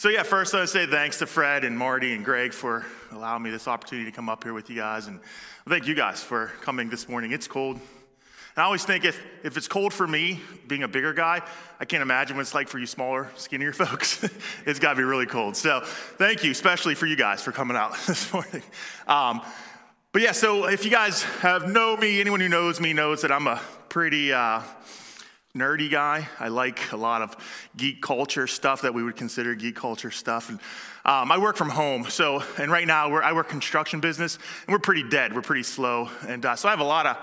So, yeah, first I want to say thanks to Fred and Marty and Greg for allowing me this opportunity to come up here with you guys. And thank you guys for coming this morning. It's cold. And I always think if, if it's cold for me, being a bigger guy, I can't imagine what it's like for you smaller, skinnier folks. it's got to be really cold. So, thank you, especially for you guys for coming out this morning. Um, but yeah, so if you guys have know me, anyone who knows me knows that I'm a pretty. Uh, nerdy guy. I like a lot of geek culture stuff that we would consider geek culture stuff. And um, I work from home. So, and right now I work construction business, and we're pretty dead. We're pretty slow, and uh, so I have a lot of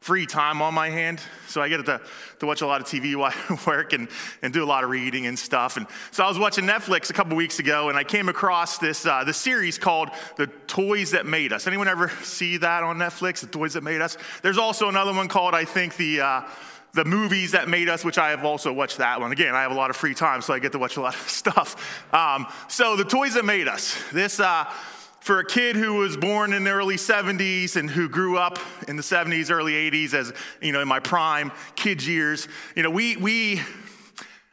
free time on my hand. So I get to, to watch a lot of TV while I work and, and do a lot of reading and stuff. And so I was watching Netflix a couple weeks ago, and I came across this uh, this series called "The Toys That Made Us." Anyone ever see that on Netflix? The Toys That Made Us. There's also another one called I think the uh, the movies that made us, which I have also watched that one. Again, I have a lot of free time, so I get to watch a lot of stuff. Um, so, the toys that made us. This, uh, for a kid who was born in the early 70s and who grew up in the 70s, early 80s, as you know, in my prime kids years, you know, we we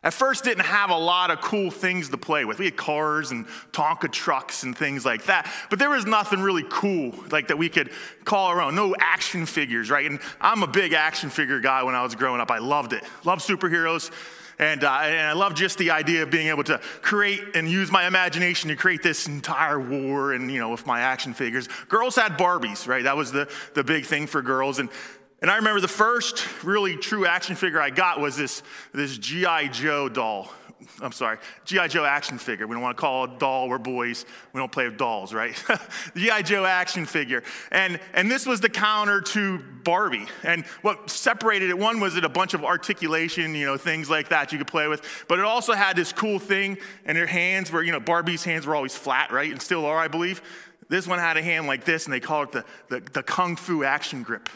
at first didn't have a lot of cool things to play with. We had cars and Tonka trucks and things like that, but there was nothing really cool like that we could call our own. No action figures, right? And I'm a big action figure guy when I was growing up. I loved it. Loved superheroes. And, uh, and I love just the idea of being able to create and use my imagination to create this entire war and, you know, with my action figures. Girls had Barbies, right? That was the, the big thing for girls. And and I remember the first really true action figure I got was this, this G.I. Joe doll. I'm sorry, G.I. Joe action figure. We don't want to call it doll, we're boys. We don't play with dolls, right? G.I. Joe action figure. And, and this was the counter to Barbie. And what separated it, one was it a bunch of articulation, you know, things like that you could play with. But it also had this cool thing in her hands where, you know, Barbie's hands were always flat, right? And still are, I believe. This one had a hand like this, and they call it the, the, the Kung Fu action grip.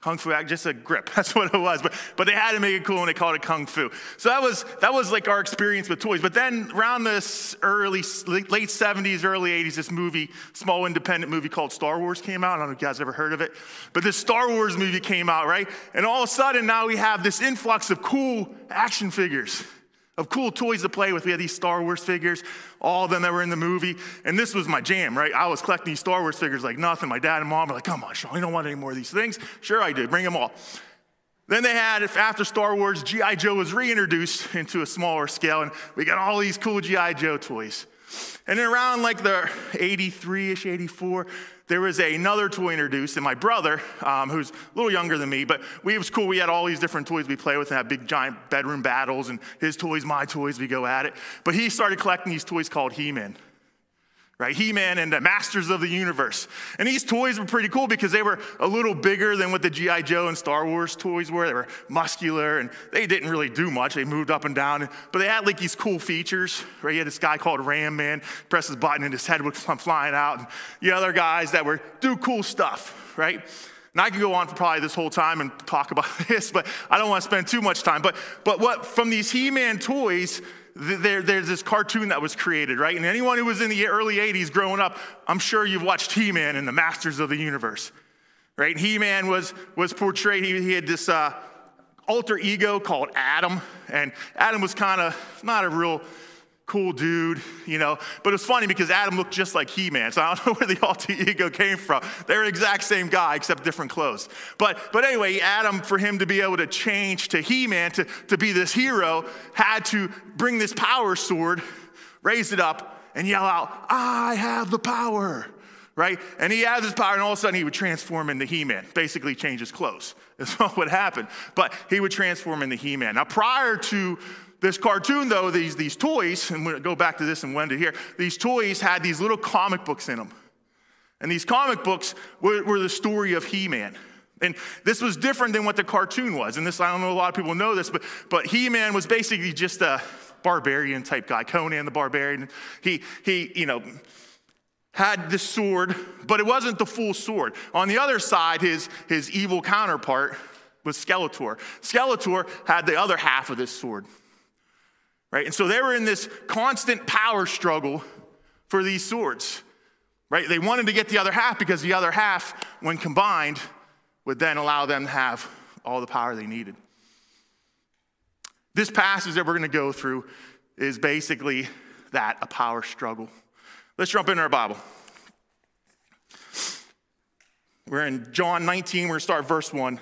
Kung Fu act, just a grip. That's what it was. But, but they had to make it cool and they called it Kung Fu. So that was, that was like our experience with toys. But then around this early, late 70s, early 80s, this movie, small independent movie called Star Wars came out. I don't know if you guys ever heard of it. But this Star Wars movie came out, right? And all of a sudden now we have this influx of cool action figures of cool toys to play with. We had these Star Wars figures, all of them that were in the movie. And this was my jam, right? I was collecting these Star Wars figures like nothing. My dad and mom were like, come on, Sean, you don't want any more of these things? Sure, I do. Bring them all. Then they had, after Star Wars, G.I. Joe was reintroduced into a smaller scale, and we got all these cool G.I. Joe toys. And then around like the 83 ish, 84, there was another toy introduced, and my brother, um, who's a little younger than me, but we, it was cool. We had all these different toys we play with and had big giant bedroom battles, and his toys, my toys, we go at it. But he started collecting these toys called He Man right? He Man and the Masters of the Universe. And these toys were pretty cool because they were a little bigger than what the G.I. Joe and Star Wars toys were. They were muscular and they didn't really do much. They moved up and down, but they had like these cool features, right? You had this guy called Ram Man, press his button and his head would come flying out. And the other guys that were do cool stuff, right? And I could go on for probably this whole time and talk about this, but I don't want to spend too much time. But, but what from these He Man toys, there, there's this cartoon that was created, right? And anyone who was in the early 80s growing up, I'm sure you've watched He Man and the Masters of the Universe, right? He Man was, was portrayed, he, he had this uh, alter ego called Adam, and Adam was kind of not a real cool dude, you know. But it's funny because Adam looked just like He Man, so I don't know where the alter ego came from. They're the exact same guy, except different clothes. But, but anyway, Adam, for him to be able to change to He Man, to, to be this hero, had to bring this power sword, raise it up, and yell out, I have the power. Right? And he has his power, and all of a sudden he would transform into He Man, basically change his clothes. That's what would happen. But he would transform into He Man. Now, prior to this cartoon, though, these, these toys, and we'll go back to this and when to here, these toys had these little comic books in them. And these comic books were, were the story of He Man. And this was different than what the cartoon was. And this, I don't know a lot of people know this, but, but He Man was basically just a barbarian type guy, Conan the Barbarian. He, he, you know, had this sword, but it wasn't the full sword. On the other side, his, his evil counterpart was Skeletor. Skeletor had the other half of this sword right? And so they were in this constant power struggle for these swords, right? They wanted to get the other half because the other half, when combined, would then allow them to have all the power they needed. This passage that we're going to go through is basically that a power struggle? Let's jump into our Bible. We're in John 19, we're gonna start verse 1.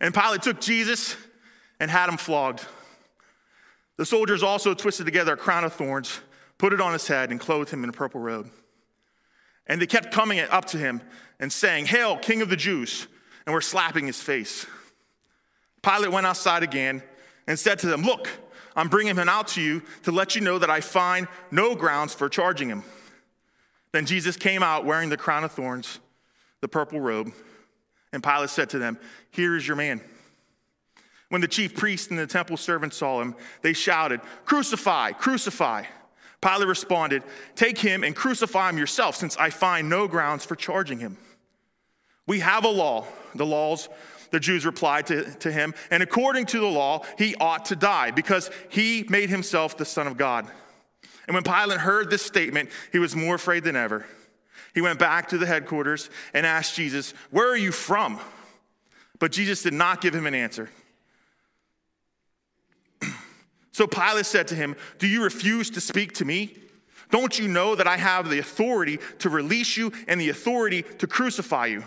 And Pilate took Jesus and had him flogged. The soldiers also twisted together a crown of thorns, put it on his head, and clothed him in a purple robe. And they kept coming up to him and saying, Hail, King of the Jews! And were slapping his face. Pilate went outside again and said to them, Look, I'm bringing him out to you to let you know that I find no grounds for charging him. Then Jesus came out wearing the crown of thorns, the purple robe, and Pilate said to them, Here is your man. When the chief priests and the temple servants saw him, they shouted, Crucify, crucify. Pilate responded, Take him and crucify him yourself, since I find no grounds for charging him. We have a law, the laws, the Jews replied to, to him, and according to the law, he ought to die because he made himself the Son of God. And when Pilate heard this statement, he was more afraid than ever. He went back to the headquarters and asked Jesus, Where are you from? But Jesus did not give him an answer. So Pilate said to him, Do you refuse to speak to me? Don't you know that I have the authority to release you and the authority to crucify you?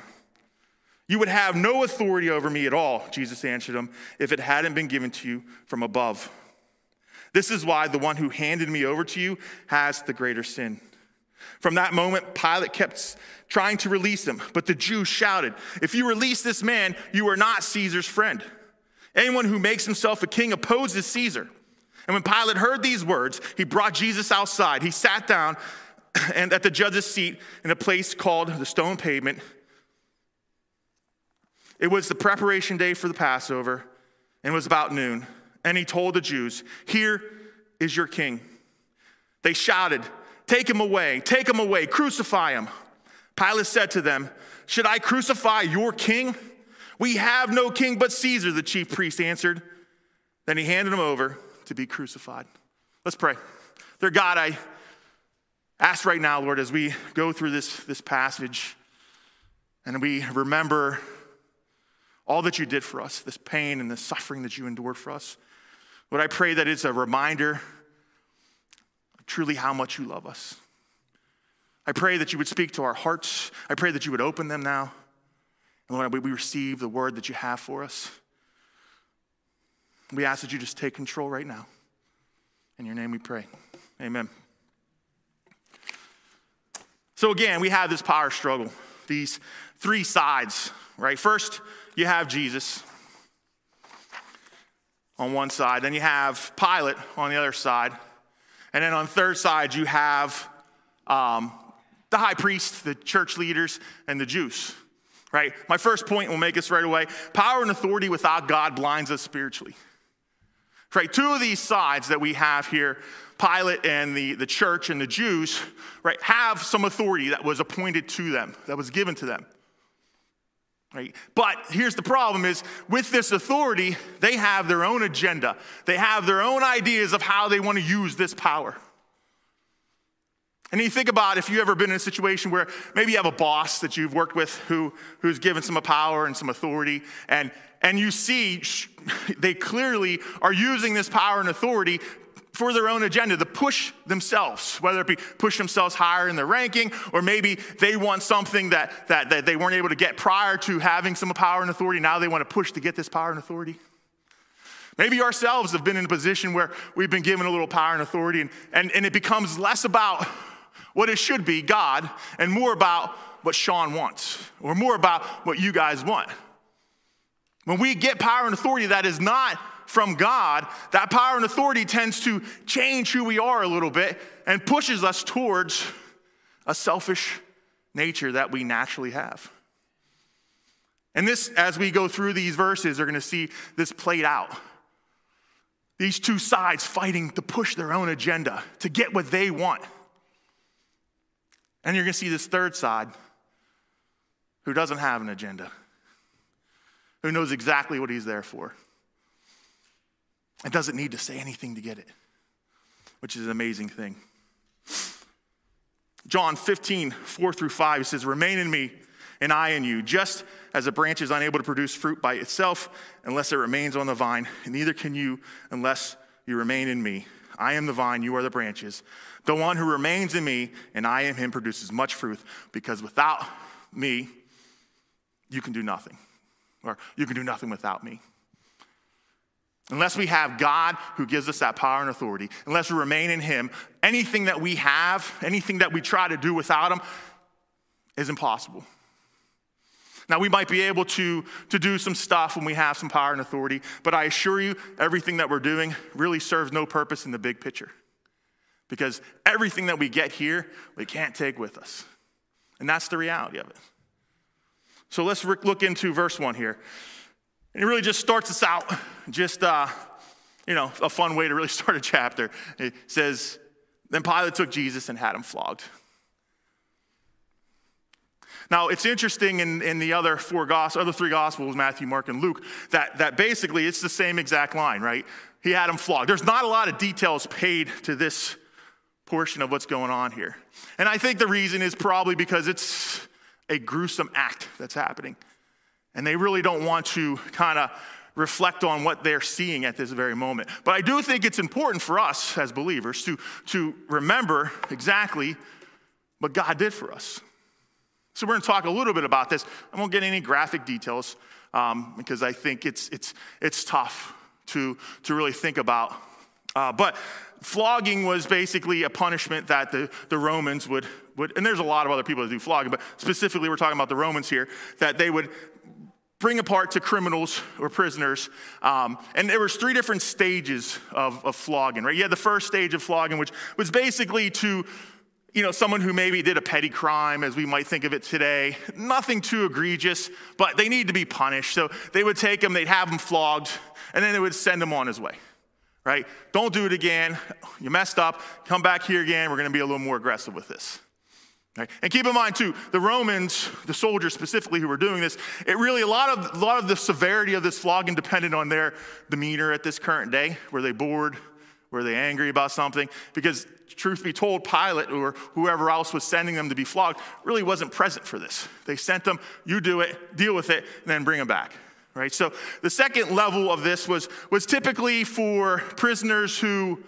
You would have no authority over me at all, Jesus answered him, if it hadn't been given to you from above. This is why the one who handed me over to you has the greater sin. From that moment, Pilate kept trying to release him, but the Jews shouted, If you release this man, you are not Caesar's friend. Anyone who makes himself a king opposes Caesar. And when Pilate heard these words, he brought Jesus outside. He sat down and at the judge's seat in a place called the stone pavement. It was the preparation day for the Passover, and it was about noon. And he told the Jews, Here is your king. They shouted, Take him away, take him away, crucify him. Pilate said to them, Should I crucify your king? We have no king but Caesar, the chief priest answered. Then he handed him over to be crucified. Let's pray. Dear God, I ask right now, Lord, as we go through this, this passage and we remember all that you did for us, this pain and the suffering that you endured for us, Lord, I pray that it's a reminder of truly how much you love us. I pray that you would speak to our hearts. I pray that you would open them now. And Lord, we receive the word that you have for us. We ask that you just take control right now. In your name we pray. Amen. So, again, we have this power struggle, these three sides, right? First, you have Jesus on one side, then you have Pilate on the other side, and then on third side, you have um, the high priest, the church leaders, and the Jews, right? My first point will make us right away power and authority without God blinds us spiritually. Right, two of these sides that we have here, Pilate and the, the church and the Jews, right, have some authority that was appointed to them, that was given to them. Right? But here's the problem is with this authority, they have their own agenda. They have their own ideas of how they want to use this power. And you think about if you've ever been in a situation where maybe you have a boss that you've worked with who, who's given some power and some authority, and, and you see they clearly are using this power and authority for their own agenda to push themselves, whether it be push themselves higher in their ranking, or maybe they want something that, that, that they weren't able to get prior to having some power and authority. Now they want to push to get this power and authority. Maybe ourselves have been in a position where we've been given a little power and authority, and, and, and it becomes less about what it should be, God, and more about what Sean wants, or more about what you guys want. When we get power and authority that is not from God, that power and authority tends to change who we are a little bit and pushes us towards a selfish nature that we naturally have. And this, as we go through these verses, are going to see this played out. These two sides fighting to push their own agenda, to get what they want. And you're going to see this third side who doesn't have an agenda, who knows exactly what he's there for, and doesn't need to say anything to get it, which is an amazing thing. John 15, 4 through 5, he says, Remain in me, and I in you, just as a branch is unable to produce fruit by itself unless it remains on the vine, and neither can you unless you remain in me. I am the vine, you are the branches. The one who remains in me and I in him produces much fruit because without me, you can do nothing, or you can do nothing without me. Unless we have God who gives us that power and authority, unless we remain in Him, anything that we have, anything that we try to do without Him is impossible. Now, we might be able to, to do some stuff when we have some power and authority, but I assure you, everything that we're doing really serves no purpose in the big picture. Because everything that we get here, we can't take with us. And that's the reality of it. So let's look into verse 1 here. And it really just starts us out, just, uh, you know, a fun way to really start a chapter. It says, Then Pilate took Jesus and had him flogged. Now, it's interesting in, in the other four gospels, other three gospels, Matthew, Mark, and Luke, that, that basically it's the same exact line, right? He had him flogged. There's not a lot of details paid to this portion of what's going on here. And I think the reason is probably because it's a gruesome act that's happening. And they really don't want to kind of reflect on what they're seeing at this very moment. But I do think it's important for us as believers to, to remember exactly what God did for us. So we're going to talk a little bit about this. I won't get any graphic details um, because I think it's, it's, it's tough to, to really think about. Uh, but flogging was basically a punishment that the, the Romans would, would, and there's a lot of other people that do flogging, but specifically we're talking about the Romans here, that they would bring apart to criminals or prisoners. Um, and there was three different stages of, of flogging, right? You had the first stage of flogging, which was basically to, you know, someone who maybe did a petty crime, as we might think of it today. Nothing too egregious, but they need to be punished. So they would take them they'd have them flogged, and then they would send them on his way right? Don't do it again. You messed up. Come back here again. We're going to be a little more aggressive with this. Right? And keep in mind too, the Romans, the soldiers specifically who were doing this, it really a lot of a lot of the severity of this flogging depended on their demeanor at this current day. Were they bored? Were they angry about something? Because truth be told, Pilate or whoever else was sending them to be flogged really wasn't present for this. They sent them, you do it, deal with it, and then bring them back right? So the second level of this was, was typically for prisoners who,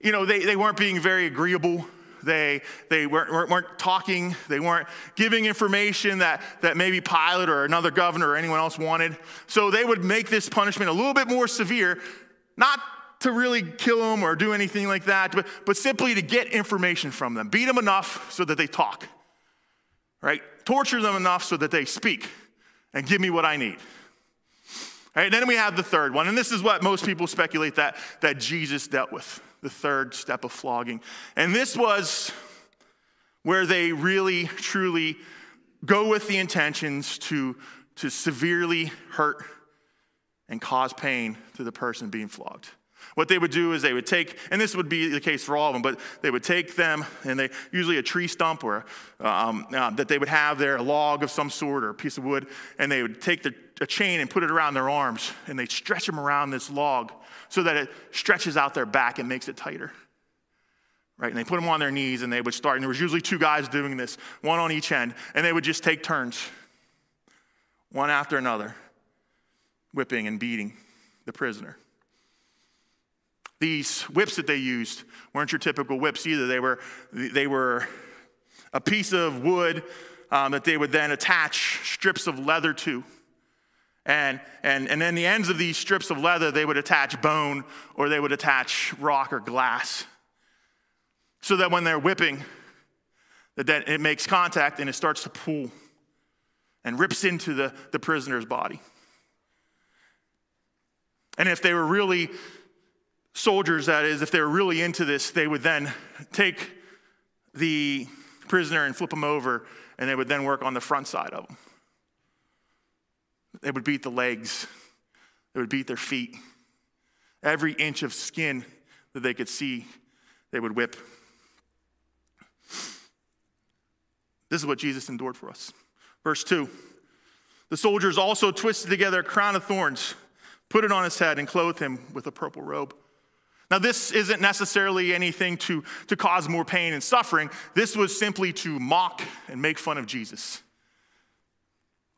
you know, they, they weren't being very agreeable. They, they weren't, weren't, weren't talking. They weren't giving information that, that maybe Pilate or another governor or anyone else wanted. So they would make this punishment a little bit more severe, not to really kill them or do anything like that, but, but simply to get information from them. Beat them enough so that they talk, right? Torture them enough so that they speak and give me what I need. Right, then we have the third one, and this is what most people speculate that, that Jesus dealt with the third step of flogging. And this was where they really, truly go with the intentions to, to severely hurt and cause pain to the person being flogged. What they would do is they would take, and this would be the case for all of them, but they would take them and they usually a tree stump or um, uh, that they would have there, a log of some sort or a piece of wood, and they would take the, a chain and put it around their arms and they'd stretch them around this log so that it stretches out their back and makes it tighter. Right, and they put them on their knees and they would start, and there was usually two guys doing this, one on each end, and they would just take turns, one after another, whipping and beating the prisoner. These whips that they used weren't your typical whips either. They were, they were a piece of wood um, that they would then attach strips of leather to. And, and, and then the ends of these strips of leather, they would attach bone or they would attach rock or glass. So that when they're whipping, that it makes contact and it starts to pull and rips into the, the prisoner's body. And if they were really soldiers, that is, if they were really into this, they would then take the prisoner and flip him over, and they would then work on the front side of him. They would beat the legs, they would beat their feet. Every inch of skin that they could see, they would whip. This is what Jesus endured for us. Verse 2 The soldiers also twisted together a crown of thorns, put it on his head, and clothed him with a purple robe. Now, this isn't necessarily anything to, to cause more pain and suffering. This was simply to mock and make fun of Jesus.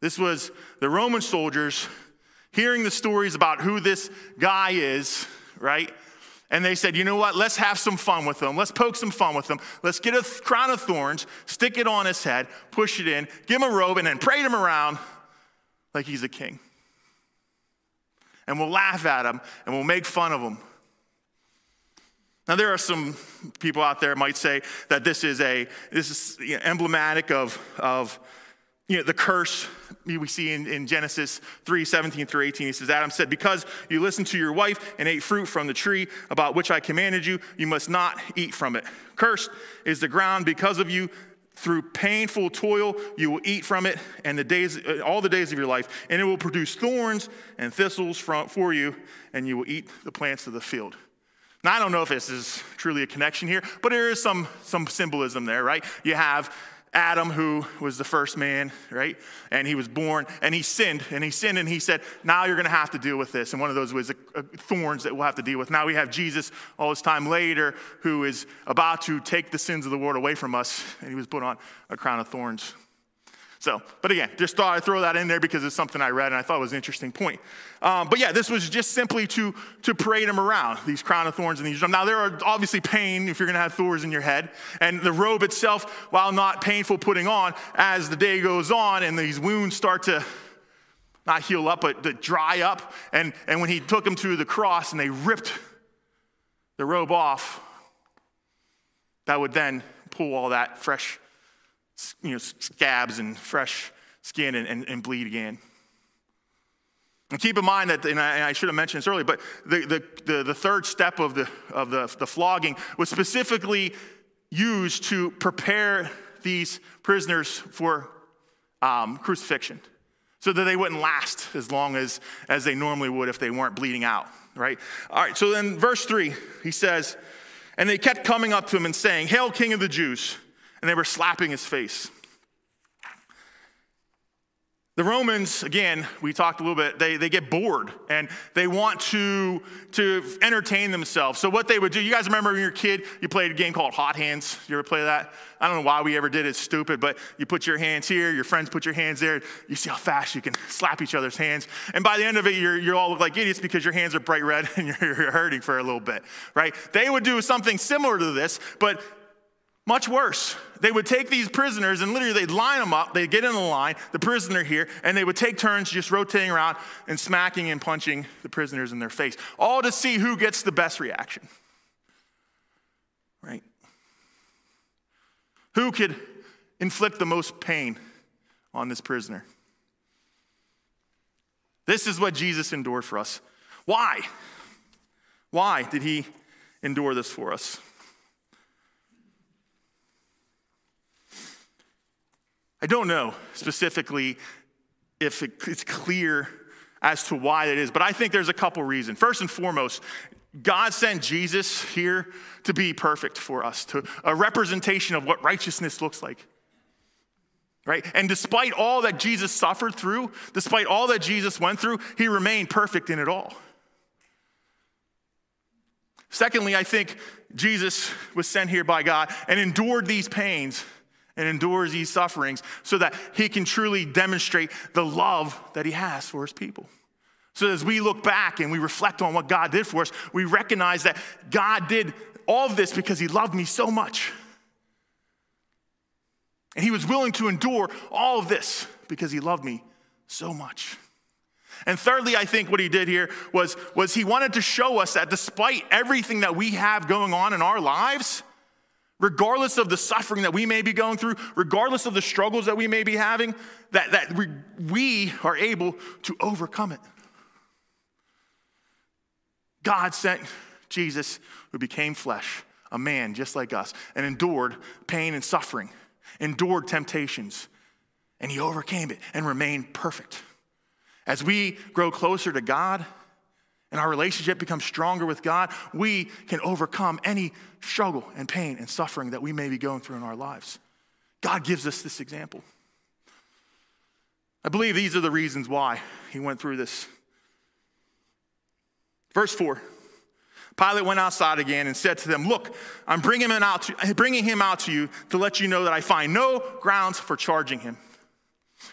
This was the Roman soldiers hearing the stories about who this guy is, right? And they said, you know what? Let's have some fun with him. Let's poke some fun with him. Let's get a crown of thorns, stick it on his head, push it in, give him a robe, and then parade him around like he's a king. And we'll laugh at him and we'll make fun of him. Now, there are some people out there might say that this is a this is emblematic of, of you know, the curse we see in, in Genesis 3 17 through 18. He says, Adam said, Because you listened to your wife and ate fruit from the tree about which I commanded you, you must not eat from it. Cursed is the ground because of you. Through painful toil, you will eat from it, and the days, uh, all the days of your life, and it will produce thorns and thistles for you, and you will eat the plants of the field. Now, I don't know if this is truly a connection here, but there is some, some symbolism there, right? You have Adam, who was the first man, right? And he was born and he sinned and he sinned and he said, Now you're going to have to deal with this. And one of those was a, a thorns that we'll have to deal with. Now we have Jesus all this time later who is about to take the sins of the world away from us and he was put on a crown of thorns. So, but again, just thought I'd throw that in there because it's something I read and I thought was an interesting point. Um, but yeah, this was just simply to, to parade them around, these crown of thorns and these. Now, there are obviously pain if you're going to have thorns in your head. And the robe itself, while not painful putting on, as the day goes on and these wounds start to not heal up, but to dry up. And, and when he took them to the cross and they ripped the robe off, that would then pull all that fresh you know, scabs and fresh skin and, and, and bleed again. And keep in mind that, and I, and I, should have mentioned this earlier, but the, the, the, the third step of, the, of the, the flogging was specifically used to prepare these prisoners for um, crucifixion so that they wouldn't last as long as, as they normally would if they weren't bleeding out, right? All right, so then verse 3, he says, And they kept coming up to him and saying, Hail, King of the Jews and they were slapping his face. The Romans, again, we talked a little bit, they, they get bored and they want to, to entertain themselves. So, what they would do, you guys remember when you were a kid, you played a game called Hot Hands? You ever play that? I don't know why we ever did it, it's stupid, but you put your hands here, your friends put your hands there, you see how fast you can slap each other's hands. And by the end of it, you're, you all look like idiots because your hands are bright red and you're, you're hurting for a little bit, right? They would do something similar to this, but much worse. They would take these prisoners and literally they'd line them up, they'd get in the line, the prisoner here, and they would take turns just rotating around and smacking and punching the prisoners in their face, all to see who gets the best reaction. Right? Who could inflict the most pain on this prisoner? This is what Jesus endured for us. Why? Why did he endure this for us? I don't know specifically if it's clear as to why that is, but I think there's a couple reasons. First and foremost, God sent Jesus here to be perfect for us, to a representation of what righteousness looks like. Right? And despite all that Jesus suffered through, despite all that Jesus went through, he remained perfect in it all. Secondly, I think Jesus was sent here by God and endured these pains and endures these sufferings so that he can truly demonstrate the love that he has for his people. So as we look back and we reflect on what God did for us, we recognize that God did all of this because he loved me so much. And he was willing to endure all of this because he loved me so much. And thirdly, I think what he did here was, was he wanted to show us that despite everything that we have going on in our lives, regardless of the suffering that we may be going through, regardless of the struggles that we may be having, that, that we, we are able to overcome it. God sent Jesus, who became flesh, a man just like us, and endured pain and suffering, endured temptations, and he overcame it and remained perfect. As we grow closer to God, and our relationship becomes stronger with God, we can overcome any struggle and pain and suffering that we may be going through in our lives. God gives us this example. I believe these are the reasons why he went through this. Verse 4 Pilate went outside again and said to them, Look, I'm bringing him, out to, bringing him out to you to let you know that I find no grounds for charging him.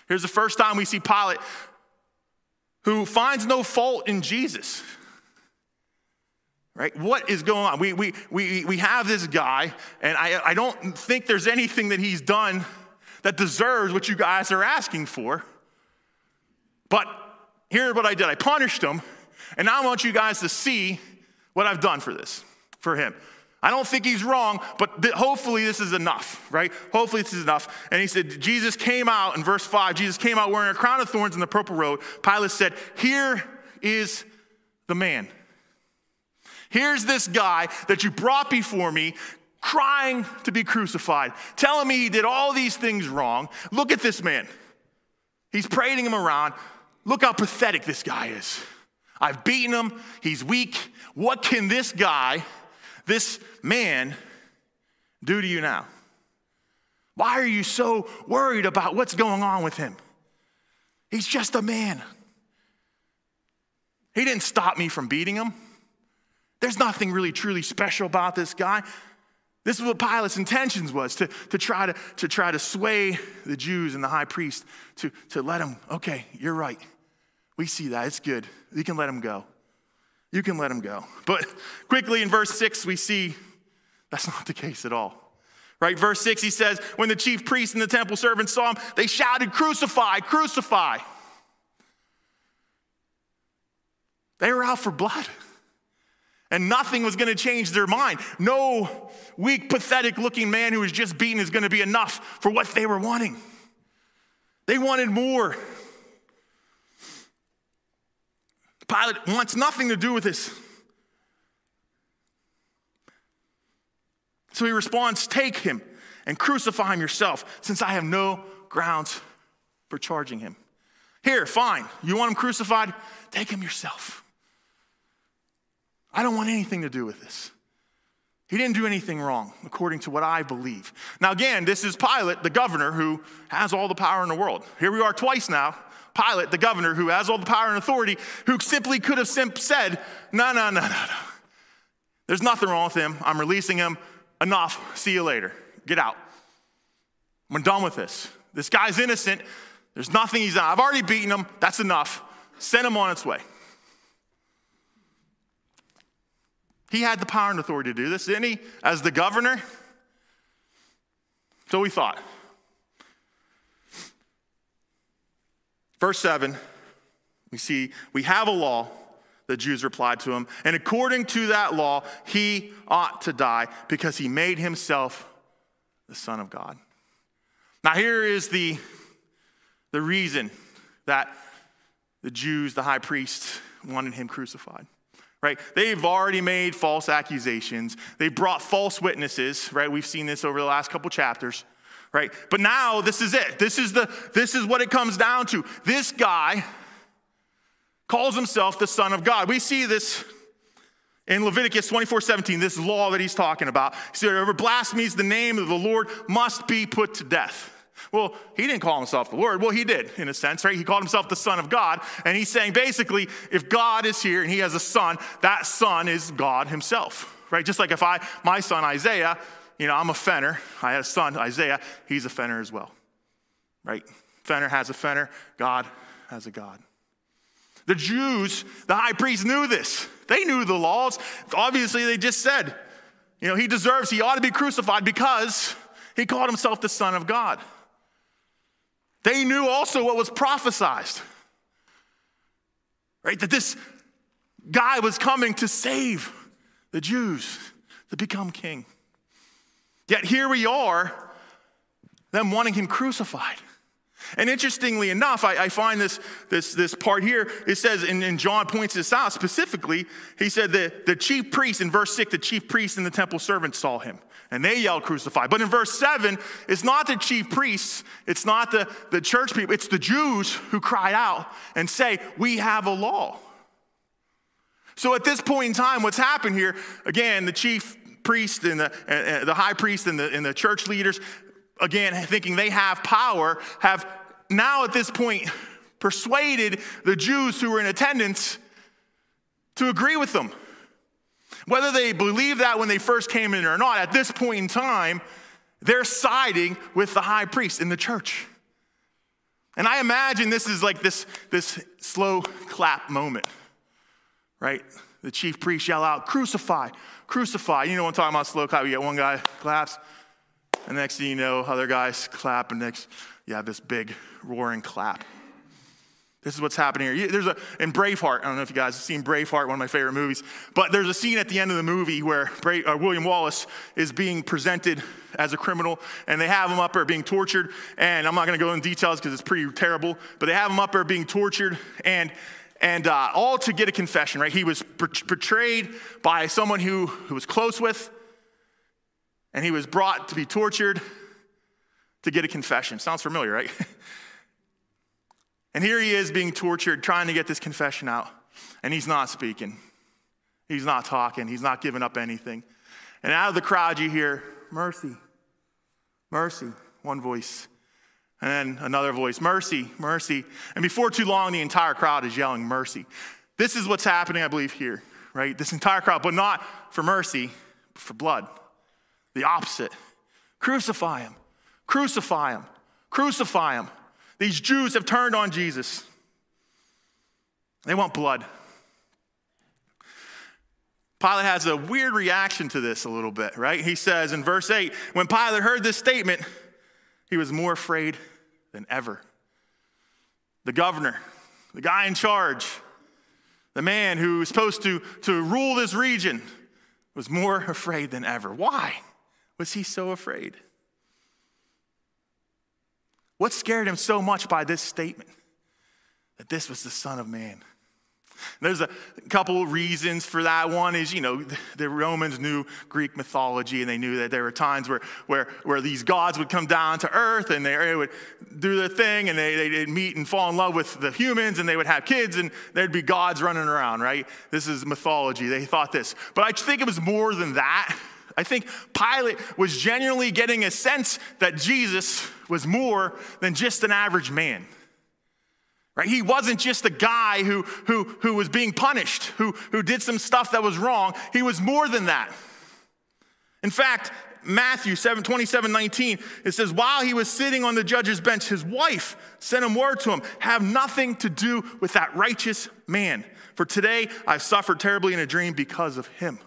Here's the first time we see Pilate who finds no fault in Jesus. Right? What is going on? We, we, we, we have this guy, and I, I don't think there's anything that he's done that deserves what you guys are asking for. But here's what I did I punished him, and I want you guys to see what I've done for this, for him. I don't think he's wrong, but th- hopefully this is enough, right? Hopefully this is enough. And he said, Jesus came out in verse 5, Jesus came out wearing a crown of thorns and the purple robe. Pilate said, Here is the man. Here's this guy that you brought before me, crying to be crucified, telling me he did all these things wrong. Look at this man. He's parading him around. Look how pathetic this guy is. I've beaten him. He's weak. What can this guy, this man, do to you now? Why are you so worried about what's going on with him? He's just a man. He didn't stop me from beating him. There's nothing really truly special about this guy. This is what Pilate's intentions was to, to, try to, to try to sway the Jews and the high priest to, to let him, okay, you're right. We see that. It's good. You can let him go. You can let him go. But quickly in verse 6, we see that's not the case at all. Right? Verse 6, he says, When the chief priests and the temple servants saw him, they shouted, Crucify, crucify. They were out for blood. And nothing was going to change their mind. No weak, pathetic looking man who was just beaten is going to be enough for what they were wanting. They wanted more. Pilate wants nothing to do with this. So he responds, Take him and crucify him yourself, since I have no grounds for charging him. Here, fine. You want him crucified? Take him yourself. I don't want anything to do with this. He didn't do anything wrong, according to what I believe. Now, again, this is Pilate, the governor, who has all the power in the world. Here we are twice now. Pilate, the governor, who has all the power and authority, who simply could have said, No, no, no, no, no. There's nothing wrong with him. I'm releasing him. Enough. See you later. Get out. I'm done with this. This guy's innocent. There's nothing he's done. I've already beaten him. That's enough. Send him on its way. He had the power and authority to do this, didn't he? As the governor. So we thought. Verse 7, we see we have a law, the Jews replied to him, and according to that law, he ought to die because he made himself the Son of God. Now, here is the, the reason that the Jews, the high priest, wanted him crucified right? They've already made false accusations. They brought false witnesses, right? We've seen this over the last couple chapters, right? But now this is it. This is the this is what it comes down to. This guy calls himself the son of God. We see this in Leviticus 24 17, this law that he's talking about. He said, Whoever blasphemes the name of the Lord must be put to death. Well, he didn't call himself the Lord. Well, he did, in a sense, right? He called himself the Son of God. And he's saying basically, if God is here and he has a son, that son is God himself, right? Just like if I, my son Isaiah, you know, I'm a fenner. I had a son, Isaiah, he's a fenner as well, right? Fenner has a fenner, God has a God. The Jews, the high priest knew this. They knew the laws. Obviously, they just said, you know, he deserves, he ought to be crucified because he called himself the Son of God. They knew also what was prophesied, right? That this guy was coming to save the Jews, to become king. Yet here we are, them wanting him crucified. And interestingly enough, I, I, find this, this, this part here, it says, and, and, John points this out specifically, he said that the chief priest, in verse 6, the chief priest and the temple servants saw him and they yelled crucify. But in verse 7, it's not the chief priests, it's not the, the church people, it's the Jews who cried out and say, We have a law. So at this point in time, what's happened here, again, the chief priest and the, uh, the high priest and the, and the church leaders, again, thinking they have power, have now at this point persuaded the Jews who were in attendance to agree with them. Whether they believe that when they first came in or not, at this point in time, they're siding with the high priest in the church. And I imagine this is like this, this slow clap moment, right? the chief priest yell out, Crucify, crucify. You know what I'm talking about? Slow clap. You get one guy claps, and next thing you know, other guys clap, and next you have this big roaring clap. This is what's happening here. There's a in Braveheart. I don't know if you guys have seen Braveheart, one of my favorite movies. But there's a scene at the end of the movie where uh, William Wallace is being presented as a criminal, and they have him up there being tortured. And I'm not going to go into details because it's pretty terrible. But they have him up there being tortured, and and uh, all to get a confession. Right? He was portrayed by someone who who was close with, and he was brought to be tortured to get a confession. Sounds familiar, right? And here he is being tortured, trying to get this confession out. And he's not speaking. He's not talking. He's not giving up anything. And out of the crowd, you hear, Mercy, mercy, one voice. And then another voice, Mercy, mercy. And before too long, the entire crowd is yelling, Mercy. This is what's happening, I believe, here, right? This entire crowd, but not for mercy, but for blood. The opposite. Crucify him, crucify him, crucify him. These Jews have turned on Jesus. They want blood. Pilate has a weird reaction to this a little bit, right? He says in verse 8 when Pilate heard this statement, he was more afraid than ever. The governor, the guy in charge, the man who was supposed to, to rule this region, was more afraid than ever. Why was he so afraid? What scared him so much by this statement? That this was the Son of Man. There's a couple reasons for that. One is, you know, the Romans knew Greek mythology and they knew that there were times where, where, where these gods would come down to earth and they would do their thing and they, they'd meet and fall in love with the humans and they would have kids and there'd be gods running around, right? This is mythology. They thought this. But I think it was more than that. I think Pilate was genuinely getting a sense that Jesus was more than just an average man. Right? He wasn't just a guy who, who, who was being punished, who, who did some stuff that was wrong. He was more than that. In fact, Matthew 7, 27, 19, it says, While he was sitting on the judge's bench, his wife sent him word to him, Have nothing to do with that righteous man. For today I've suffered terribly in a dream because of him.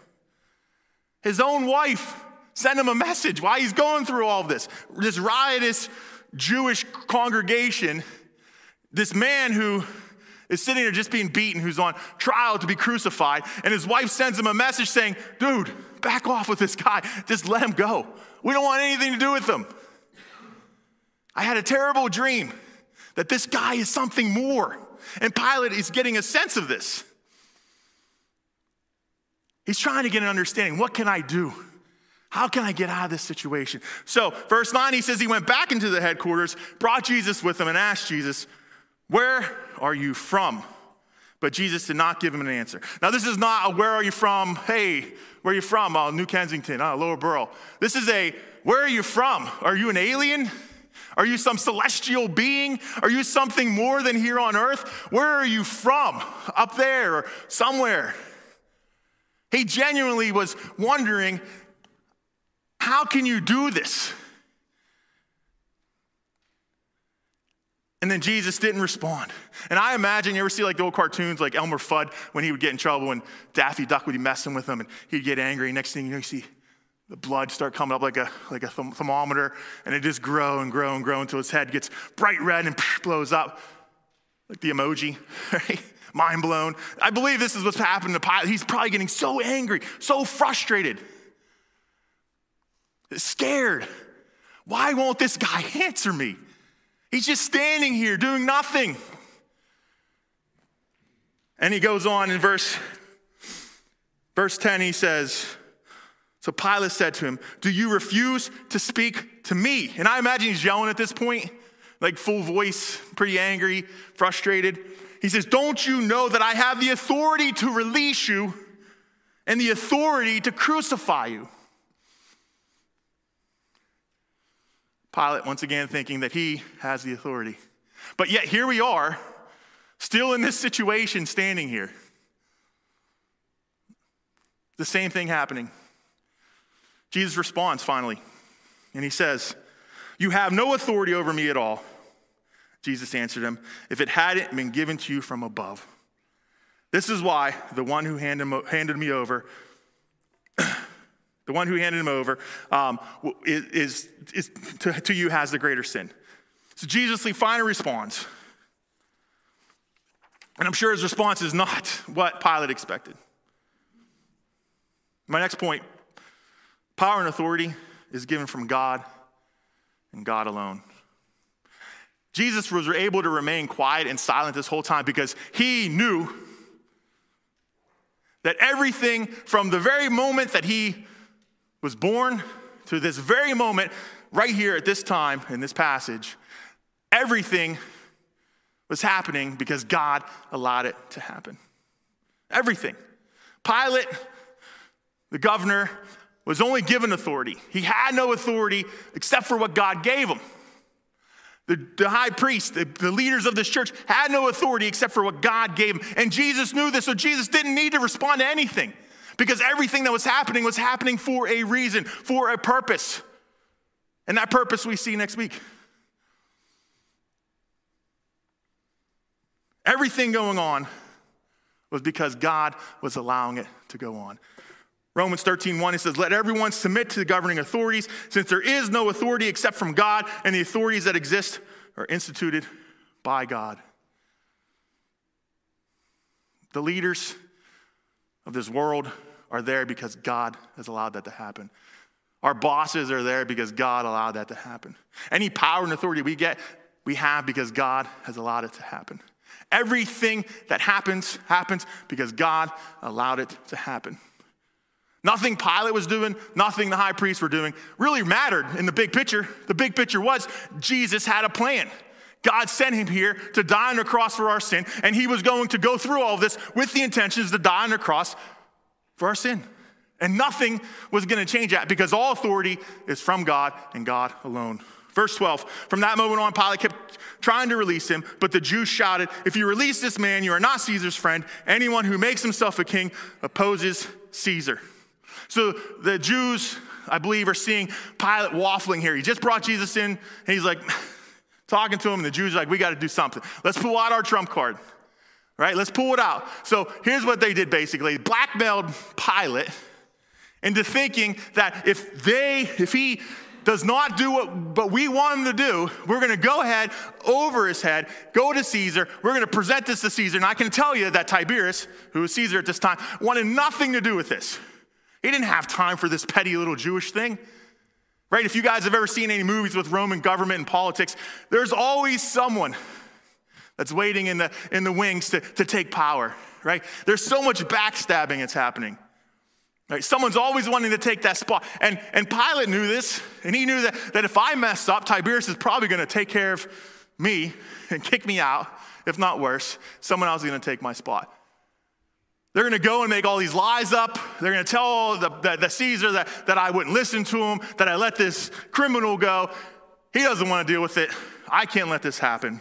His own wife sent him a message while he's going through all this. This riotous Jewish congregation, this man who is sitting there just being beaten, who's on trial to be crucified, and his wife sends him a message saying, Dude, back off with this guy. Just let him go. We don't want anything to do with him. I had a terrible dream that this guy is something more. And Pilate is getting a sense of this. He's trying to get an understanding. What can I do? How can I get out of this situation? So, verse 9, he says he went back into the headquarters, brought Jesus with him, and asked Jesus, Where are you from? But Jesus did not give him an answer. Now, this is not a where are you from? Hey, where are you from? Oh, New Kensington, oh, Lower Burrell. This is a where are you from? Are you an alien? Are you some celestial being? Are you something more than here on earth? Where are you from? Up there or somewhere? He genuinely was wondering, how can you do this? And then Jesus didn't respond. And I imagine you ever see like the old cartoons like Elmer Fudd when he would get in trouble and Daffy Duck would be messing with him and he'd get angry. Next thing you know, you see the blood start coming up like a, like a thermometer and it just grow and grow and grow until his head gets bright red and blows up like the emoji, right? mind blown. I believe this is what's happened to Pilate. He's probably getting so angry, so frustrated, scared. Why won't this guy answer me? He's just standing here doing nothing. And he goes on in verse, verse 10, he says, So Pilate said to him, Do you refuse to speak to me? And I imagine he's yelling at this point, like full voice, pretty angry, frustrated. He says, Don't you know that I have the authority to release you and the authority to crucify you? Pilate, once again, thinking that he has the authority. But yet, here we are, still in this situation, standing here. The same thing happening. Jesus responds finally, and he says, You have no authority over me at all Jesus answered him, If it hadn't been given to you from above, This is why the one who handed, me over, the one who handed him over, um, is, is to, to you has the greater sin. So Jesus finally responds. And I'm sure his response is not what Pilate expected. My next point power and authority is given from God and God alone. Jesus was able to remain quiet and silent this whole time because he knew that everything from the very moment that he was born to this very moment, right here at this time in this passage, everything was happening because God allowed it to happen. Everything. Pilate, the governor, was only given authority. He had no authority except for what God gave him. The, the high priest, the, the leaders of this church had no authority except for what God gave him. And Jesus knew this, so Jesus didn't need to respond to anything because everything that was happening was happening for a reason, for a purpose. And that purpose we see next week. Everything going on was because God was allowing it to go on. Romans 13, 1, it says, Let everyone submit to the governing authorities, since there is no authority except from God, and the authorities that exist are instituted by God. The leaders of this world are there because God has allowed that to happen. Our bosses are there because God allowed that to happen. Any power and authority we get, we have because God has allowed it to happen. Everything that happens, happens because God allowed it to happen. Nothing Pilate was doing, nothing the high priests were doing really mattered in the big picture. The big picture was Jesus had a plan. God sent him here to die on the cross for our sin, and he was going to go through all this with the intentions to die on the cross for our sin. And nothing was going to change that because all authority is from God and God alone. Verse 12 From that moment on, Pilate kept trying to release him, but the Jews shouted, If you release this man, you are not Caesar's friend. Anyone who makes himself a king opposes Caesar. So the Jews, I believe, are seeing Pilate waffling here. He just brought Jesus in, and he's like talking to him, and the Jews are like, we got to do something. Let's pull out our trump card. Right? Let's pull it out. So here's what they did basically blackmailed Pilate into thinking that if they, if he does not do what, what we want him to do, we're going to go ahead over his head, go to Caesar. We're going to present this to Caesar. And I can tell you that Tiberius, who was Caesar at this time, wanted nothing to do with this. He didn't have time for this petty little Jewish thing. Right? If you guys have ever seen any movies with Roman government and politics, there's always someone that's waiting in the, in the wings to, to take power, right? There's so much backstabbing that's happening. Right? Someone's always wanting to take that spot. And, and Pilate knew this, and he knew that, that if I mess up, Tiberius is probably going to take care of me and kick me out, if not worse. Someone else is going to take my spot. They're going to go and make all these lies up. They're going to tell the, the, the, Caesar that, that I wouldn't listen to him, that I let this criminal go. He doesn't want to deal with it. I can't let this happen.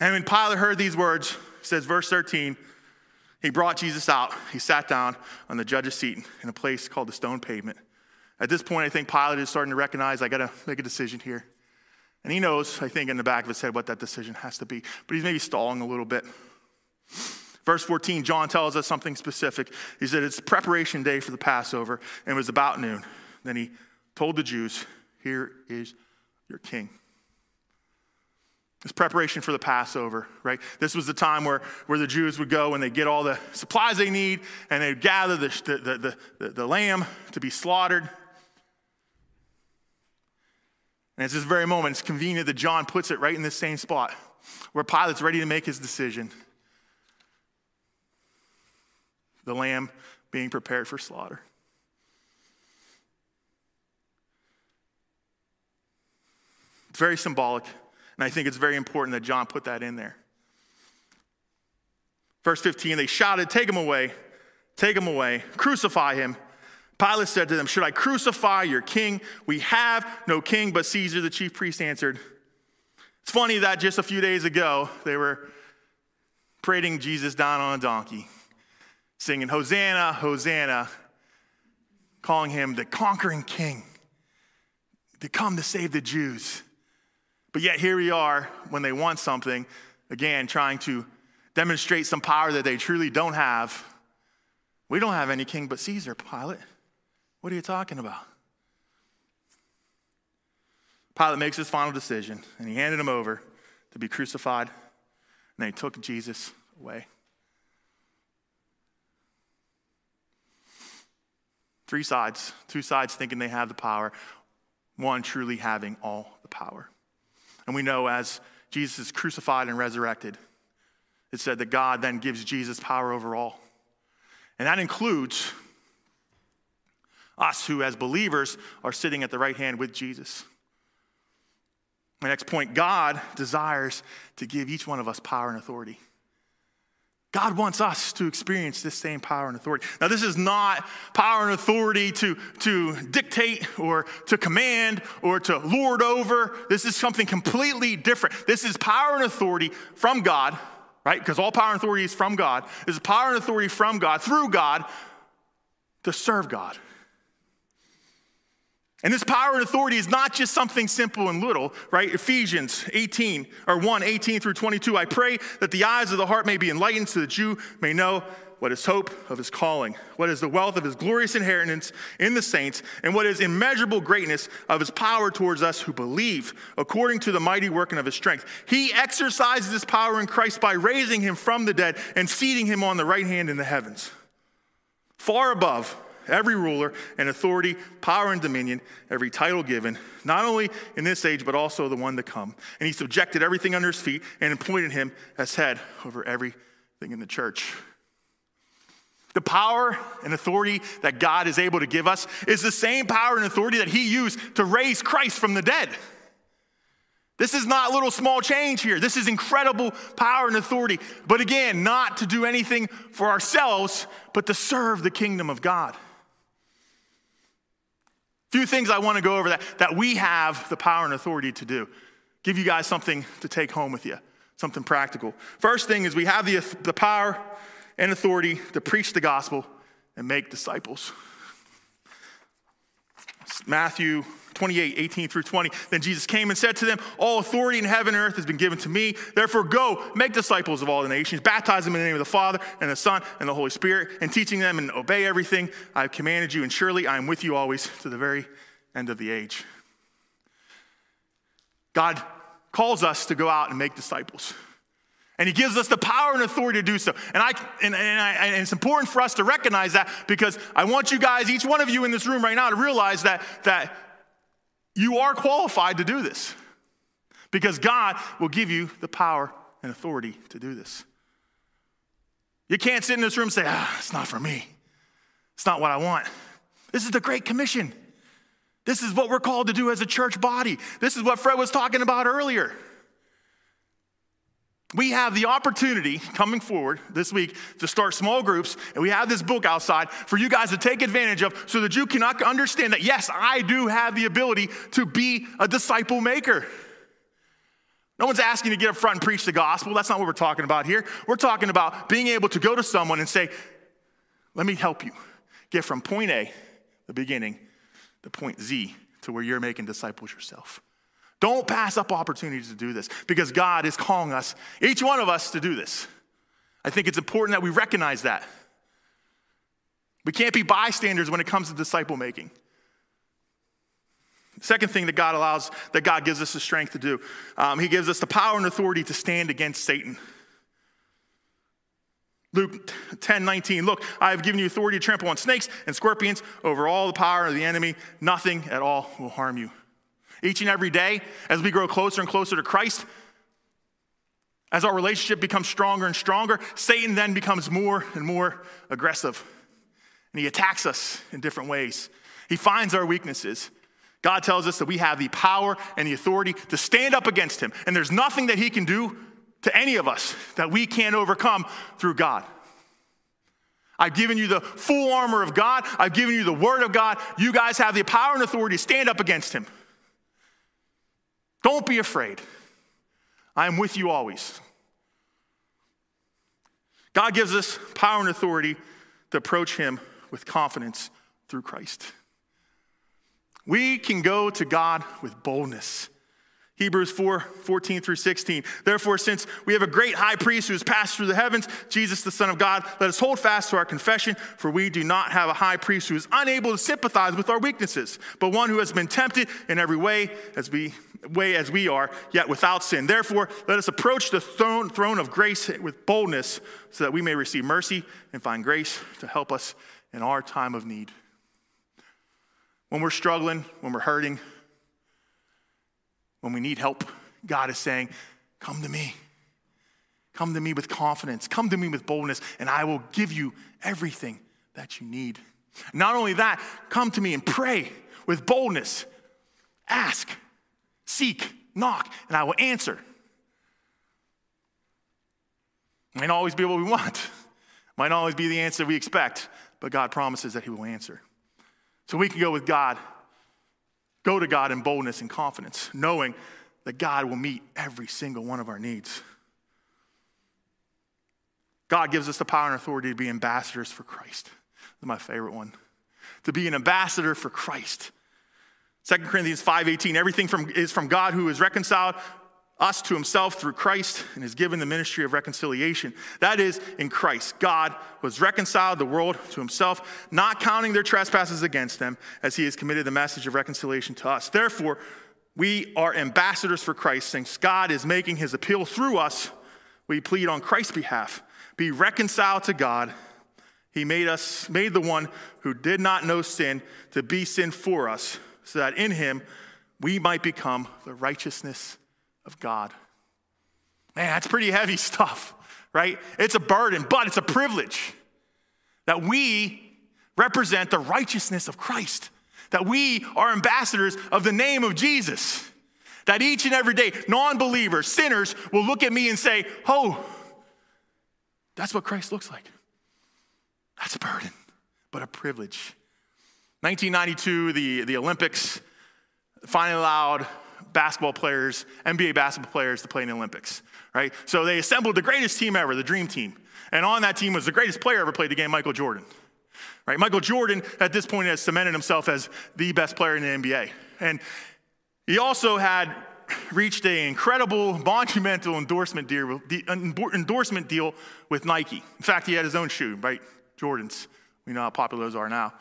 And when Pilate heard these words, says, verse 13, he brought Jesus out. He sat down on the judge's seat in a place called the stone pavement. At this point, I think Pilate is starting to recognize I got to make a decision here. And he knows, I think, in the back of his head what that decision has to be. But he's maybe stalling a little bit. Verse 14, John tells us something specific. He said it's preparation day for the Passover, and it was about noon. Then he told the Jews, Here is your king. It's preparation for the Passover, right? This was the time where, where the Jews would go and they get all the supplies they need and they'd gather the, the, the, the, lamb to be slaughtered. And it's this very moment, it's convenient that John puts it right in this same spot where Pilate's ready to make his decision. the lamb being prepared for slaughter. It's very symbolic, and I think it's very important that John put that in there. Verse 15, they shouted, Take him away, take him away, crucify him. Pilate said to them, Should I crucify your king? We have no king but Caesar, the chief priest answered. It's funny that just a few days ago, they were parading Jesus down on a donkey singing, Hosanna, Hosanna, calling him the conquering king to come to save the Jews. But yet here we are when they want something, again, trying to demonstrate some power that they truly don't have. We don't have any king but Caesar, Pilate. What are you talking about? Pilate makes his final decision, and he handed him over to be crucified, and then he took Jesus away. Three sides, two sides thinking they have the power, one truly having all the power. And we know as Jesus is crucified and resurrected, it said that God then gives Jesus power over all. And that includes us who, as believers, are sitting at the right hand with Jesus. My next point God desires to give each one of us power and authority. God wants us to experience this same power and authority. Now, this is not power and authority to, to dictate or to command or to lord over. This is something completely different. This is power and authority from God right? Because all power and authority is from God. This is power and authority from God, through God, to serve God. And this power and authority is not just something simple and little, right? Ephesians 18, or 1, 18 through 22. I pray that the eyes of the heart may be enlightened so that you may know what is hope of his calling, what is the wealth of his glorious inheritance in the saints, and what is immeasurable greatness of his power towards us who believe, according to the mighty working of his strength. He exercises his power in Christ by raising him from the dead and seating him on the right hand in the heavens, far above every ruler and authority, power and dominion, every title given, not only in this age, but also the one to come. And he subjected everything under his feet and appointed him as head over everything in the church. The power and authority that God is able to give us is the same power and authority that He used to raise Christ from the dead. This is not little small change here. This is incredible power and authority. But again, not to do anything for ourselves, but to serve the kingdom of God. Few things I want to go over that, that we have the power and authority to do. Give you guys something to take home with you, something practical. First thing is we have the, the power and authority to preach the gospel and make disciples. Matthew 28, 18 through 20. Then Jesus came and said to them, All authority in heaven and earth has been given to me. Therefore, go, make disciples of all the nations, baptize them in the name of the Father and the Son and the Holy Spirit, and teaching them and obey everything I have commanded you. And surely I am with you always to the very end of the age. God calls us to go out and make disciples. And he gives us the power and authority to do so. And, I, and, and, I, and it's important for us to recognize that because I want you guys, each one of you in this room right now, to realize that, that you are qualified to do this. Because God will give you the power and authority to do this. You can't sit in this room and say, ah, it's not for me. It's not what I want. This is the Great Commission. This is what we're called to do as a church body. This is what Fred was talking about earlier. We have the opportunity coming forward this week to start small groups, and we have this book outside for you guys to take advantage of so that you can understand that, yes, I do have the ability to be a disciple maker. No one's asking you to get up front and preach the gospel. That's not what we're talking about here. We're talking about being able to go to someone and say, Let me help you get from point A, the beginning, to point Z, to where you're making disciples yourself. Don't pass up opportunities to do this because God is calling us, each one of us, to do this. I think it's important that we recognize that. We can't be bystanders when it comes to disciple making. Second thing that God allows, that God gives us the strength to do, um, He gives us the power and authority to stand against Satan. Luke 10 19, look, I have given you authority to trample on snakes and scorpions over all the power of the enemy. Nothing at all will harm you. Each and every day, as we grow closer and closer to Christ, as our relationship becomes stronger and stronger, Satan then becomes more and more aggressive. And he attacks us in different ways. He finds our weaknesses. God tells us that we have the power and the authority to stand up against him. And there's nothing that he can do to any of us that we can't overcome through God. I've given you the full armor of God. I've given you the word of God. You guys have the power and authority to stand up against him. Don't be afraid. I am with you always. God gives us power and authority to approach Him with confidence through Christ. We can go to God with boldness. Hebrews 4 14 through 16. Therefore, since we have a great high priest who has passed through the heavens, Jesus, the Son of God, let us hold fast to our confession, for we do not have a high priest who is unable to sympathize with our weaknesses, but one who has been tempted in every way as we way as we are, yet without sin. Therefore, let us approach the throne, throne of grace with boldness, so that we may receive mercy and find grace to help us in our time of need. When we're struggling, when we're hurting, when we need help, God is saying, Come to me. Come to me with confidence. Come to me with boldness, and I will give you everything that you need. Not only that, come to me and pray with boldness. Ask, seek, knock, and I will answer. Might not always be what we want, might not always be the answer we expect, but God promises that He will answer. So we can go with God go to God in boldness and confidence, knowing that God will meet every single one of our needs. God gives us the power and authority to be ambassadors for Christ. My favorite one. To be an ambassador for Christ. 2 Corinthians 5:18 everything from, is from God who is reconciled us to himself through Christ and is given the ministry of reconciliation. That is, in Christ, God was reconciled the world to himself, not counting their trespasses against them, as he has committed the message of reconciliation to us. Therefore, we are ambassadors for Christ, since God is making his appeal through us. We plead on Christ's behalf. Be reconciled to God. He made us, made the one who did not know sin to be sin for us, so that in him we might become the righteousness of God. Man, that's pretty heavy stuff, right? It's a burden, but it's a privilege that we represent the righteousness of Christ, that we are ambassadors of the name of Jesus, that each and every day, non believers, sinners will look at me and say, Oh, that's what Christ looks like. That's a burden, but a privilege. 1992, the, the Olympics finally allowed basketball players, NBA basketball players to play in the Olympics, right? So they assembled the greatest team ever, the Dream Team. And on that team was the greatest player ever played the game, Michael Jordan. Right? Michael Jordan, at this point, has cemented himself as the best player in the NBA. And he also had reached an incredible, monumental endorsement deal, endorsement deal with Nike. In fact, he had his own shoe, right? Jordans. We know how popular those are now.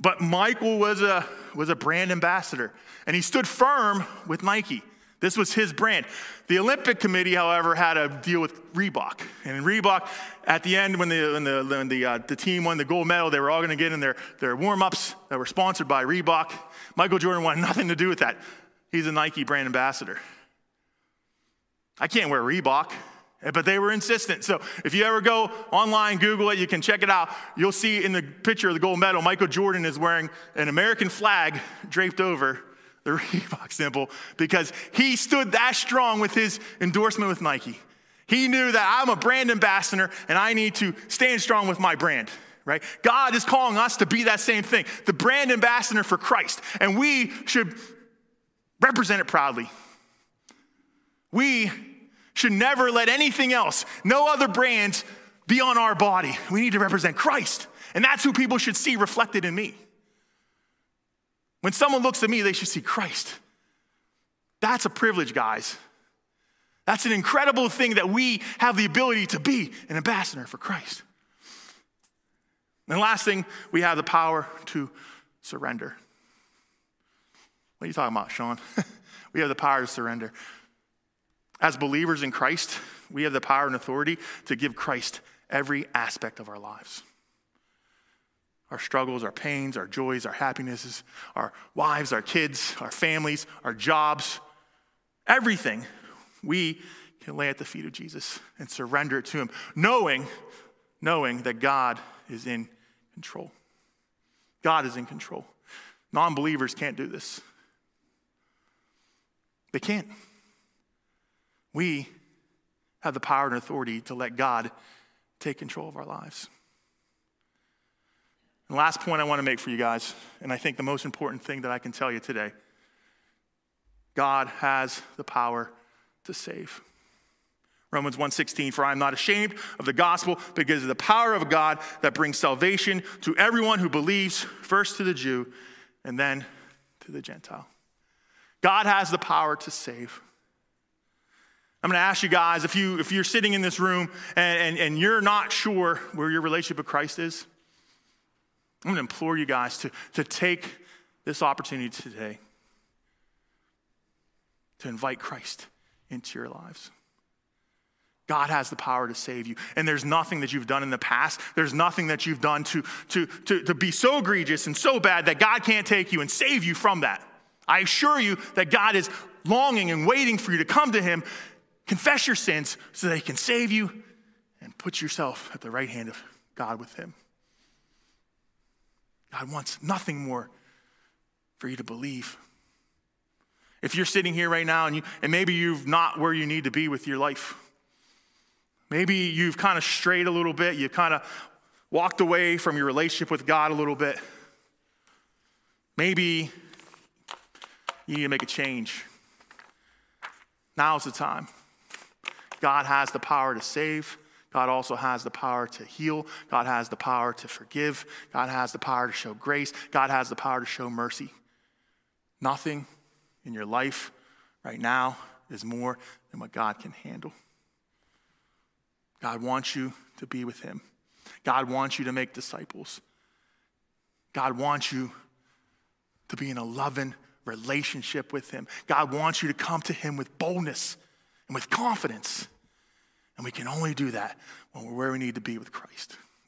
But Michael was a, was a brand ambassador, and he stood firm with Nike. This was his brand. The Olympic Committee, however, had a deal with Reebok. And in Reebok, at the end, when the, when the, when the, uh, the team won the gold medal, they were all going to get in their, their warm ups that were sponsored by Reebok. Michael Jordan wanted nothing to do with that. He's a Nike brand ambassador. I can't wear Reebok. Eh, but they were insistent. So if you ever go online, Google it, you can check it out. You'll see in the picture of the gold medal, Michael Jordan is wearing an American flag draped over the Reebok symbol because he stood that strong with his endorsement with Nike. He knew that I'm a brand ambassador and I need to stand strong with my brand, right? God is calling us to be that same thing, the brand ambassador for Christ. And we should represent it proudly. We should never let anything else, no other brands, be on our body. We need to represent Christ. And that's who people should see reflected in me. When someone looks at me, they should see Christ. That's a privilege, guys. That's an incredible thing that we have the ability to be an ambassador for Christ. And last thing, we have the power to surrender. What are you talking about, Sean? we have the power to surrender. As believers in Christ, we have the power and authority to give Christ every aspect of our lives our struggles, our pains, our joys, our happinesses, our wives, our kids, our families, our jobs, everything we can lay at the feet of Jesus and surrender it to Him, knowing, knowing that God is in control. God is in control. Non believers can't do this. They can't. We have the power and authority to let God take control of our lives. And last point I want to make for you guys, and I think the most important thing that I can tell you today God has the power to save. Romans 1:16 for I am not ashamed of the gospel because of the power of God that brings salvation to everyone who believes first to the Jew and then to the Gentile. God has the power to save. I'm going to ask you guys if, you, if you're sitting in this room and, and, and you're not sure where your relationship with Christ is, I'm going to implore you guys to, to take this opportunity today to invite Christ into your lives. God has the power to save you. And there's nothing that you've done in the past. There's nothing that you've done to, to, to, to be so egregious and so bad that God can't take you and save you from that. I assure you that God is longing and waiting for you to come to Him, confess your sins so that He can save you and put yourself at the right hand of God with Him. God wants nothing more for you to believe. If you're sitting here right now and, you, and maybe you've not where you need to be with your life, maybe you've kind of strayed a little bit, you kind of walked away from your relationship with God a little bit. Maybe you need to make a change. Now's the time. God has the power to save. God also has the power to heal. God has the power to forgive. God has the power to show grace. God has the power to show mercy. Nothing in your life right now is more than what God can handle. God wants you to be with Him. God wants you to make disciples. God wants you to be in a loving relationship with Him. God wants you to come to Him with boldness and with confidence. And we can only do that when we're where we need to be with Christ.